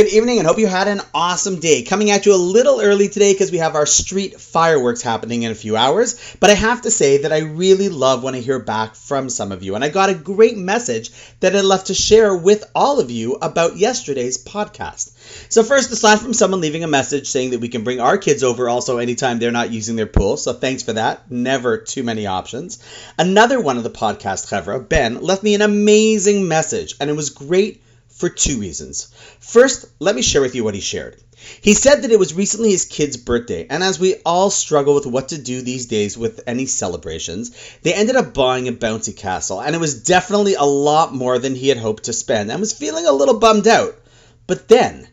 Good evening and hope you had an awesome day. Coming at you a little early today because we have our street fireworks happening in a few hours. But I have to say that I really love when I hear back from some of you. And I got a great message that I'd love to share with all of you about yesterday's podcast. So, first, aside from someone leaving a message saying that we can bring our kids over also anytime they're not using their pool. So, thanks for that. Never too many options. Another one of the podcast, Chevra, Ben, left me an amazing message. And it was great for two reasons. First, let me share with you what he shared. He said that it was recently his kid's birthday, and as we all struggle with what to do these days with any celebrations, they ended up buying a bouncy castle, and it was definitely a lot more than he had hoped to spend and was feeling a little bummed out. But then,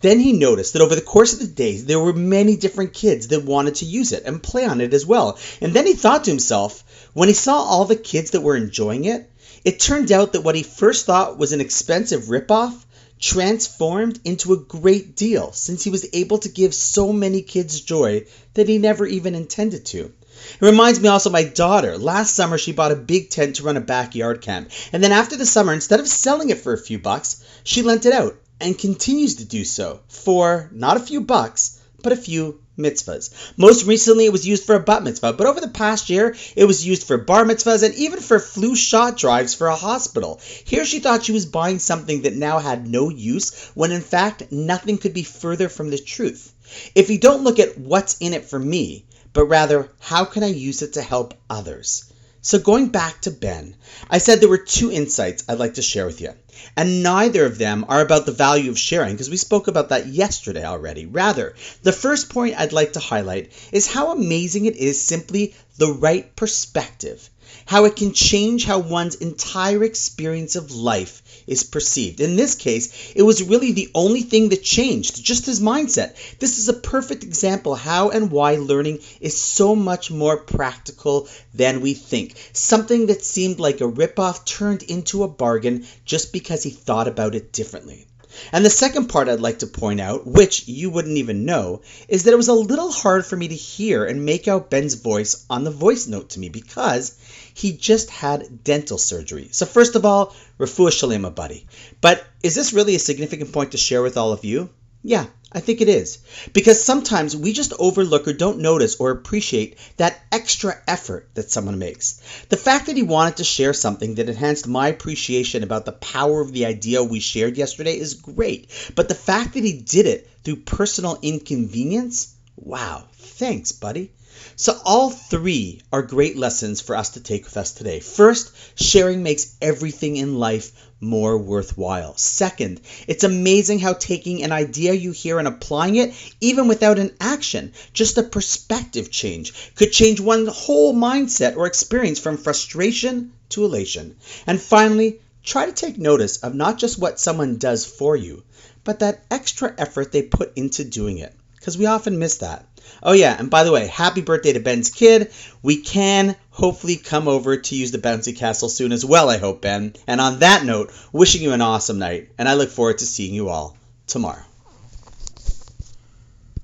then he noticed that over the course of the day, there were many different kids that wanted to use it and play on it as well. And then he thought to himself, when he saw all the kids that were enjoying it, it turned out that what he first thought was an expensive ripoff transformed into a great deal since he was able to give so many kids joy that he never even intended to. It reminds me also of my daughter. Last summer, she bought a big tent to run a backyard camp. And then after the summer, instead of selling it for a few bucks, she lent it out and continues to do so for not a few bucks, but a few mitzvahs. Most recently, it was used for a bat mitzvah, but over the past year, it was used for bar mitzvahs and even for flu shot drives for a hospital. Here, she thought she was buying something that now had no use, when in fact, nothing could be further from the truth. If you don't look at what's in it for me, but rather, how can I use it to help others? So, going back to Ben, I said there were two insights I'd like to share with you. And neither of them are about the value of sharing, because we spoke about that yesterday already. Rather, the first point I'd like to highlight is how amazing it is simply the right perspective how it can change how one's entire experience of life is perceived. In this case, it was really the only thing that changed, just his mindset. This is a perfect example how and why learning is so much more practical than we think. Something that seemed like a ripoff turned into a bargain just because he thought about it differently. And the second part I'd like to point out, which you wouldn't even know, is that it was a little hard for me to hear and make out Ben's voice on the voice note to me because he just had dental surgery. So, first of all, Refuah Shalema, buddy. But is this really a significant point to share with all of you? Yeah, I think it is. Because sometimes we just overlook or don't notice or appreciate that extra effort that someone makes. The fact that he wanted to share something that enhanced my appreciation about the power of the idea we shared yesterday is great. But the fact that he did it through personal inconvenience, wow, thanks, buddy. So, all three are great lessons for us to take with us today. First, sharing makes everything in life more worthwhile. Second, it's amazing how taking an idea you hear and applying it, even without an action, just a perspective change, could change one's whole mindset or experience from frustration to elation. And finally, try to take notice of not just what someone does for you, but that extra effort they put into doing it, because we often miss that. Oh, yeah, and by the way, happy birthday to Ben's kid. We can hopefully come over to use the bouncy castle soon as well, I hope, Ben. And on that note, wishing you an awesome night, and I look forward to seeing you all tomorrow.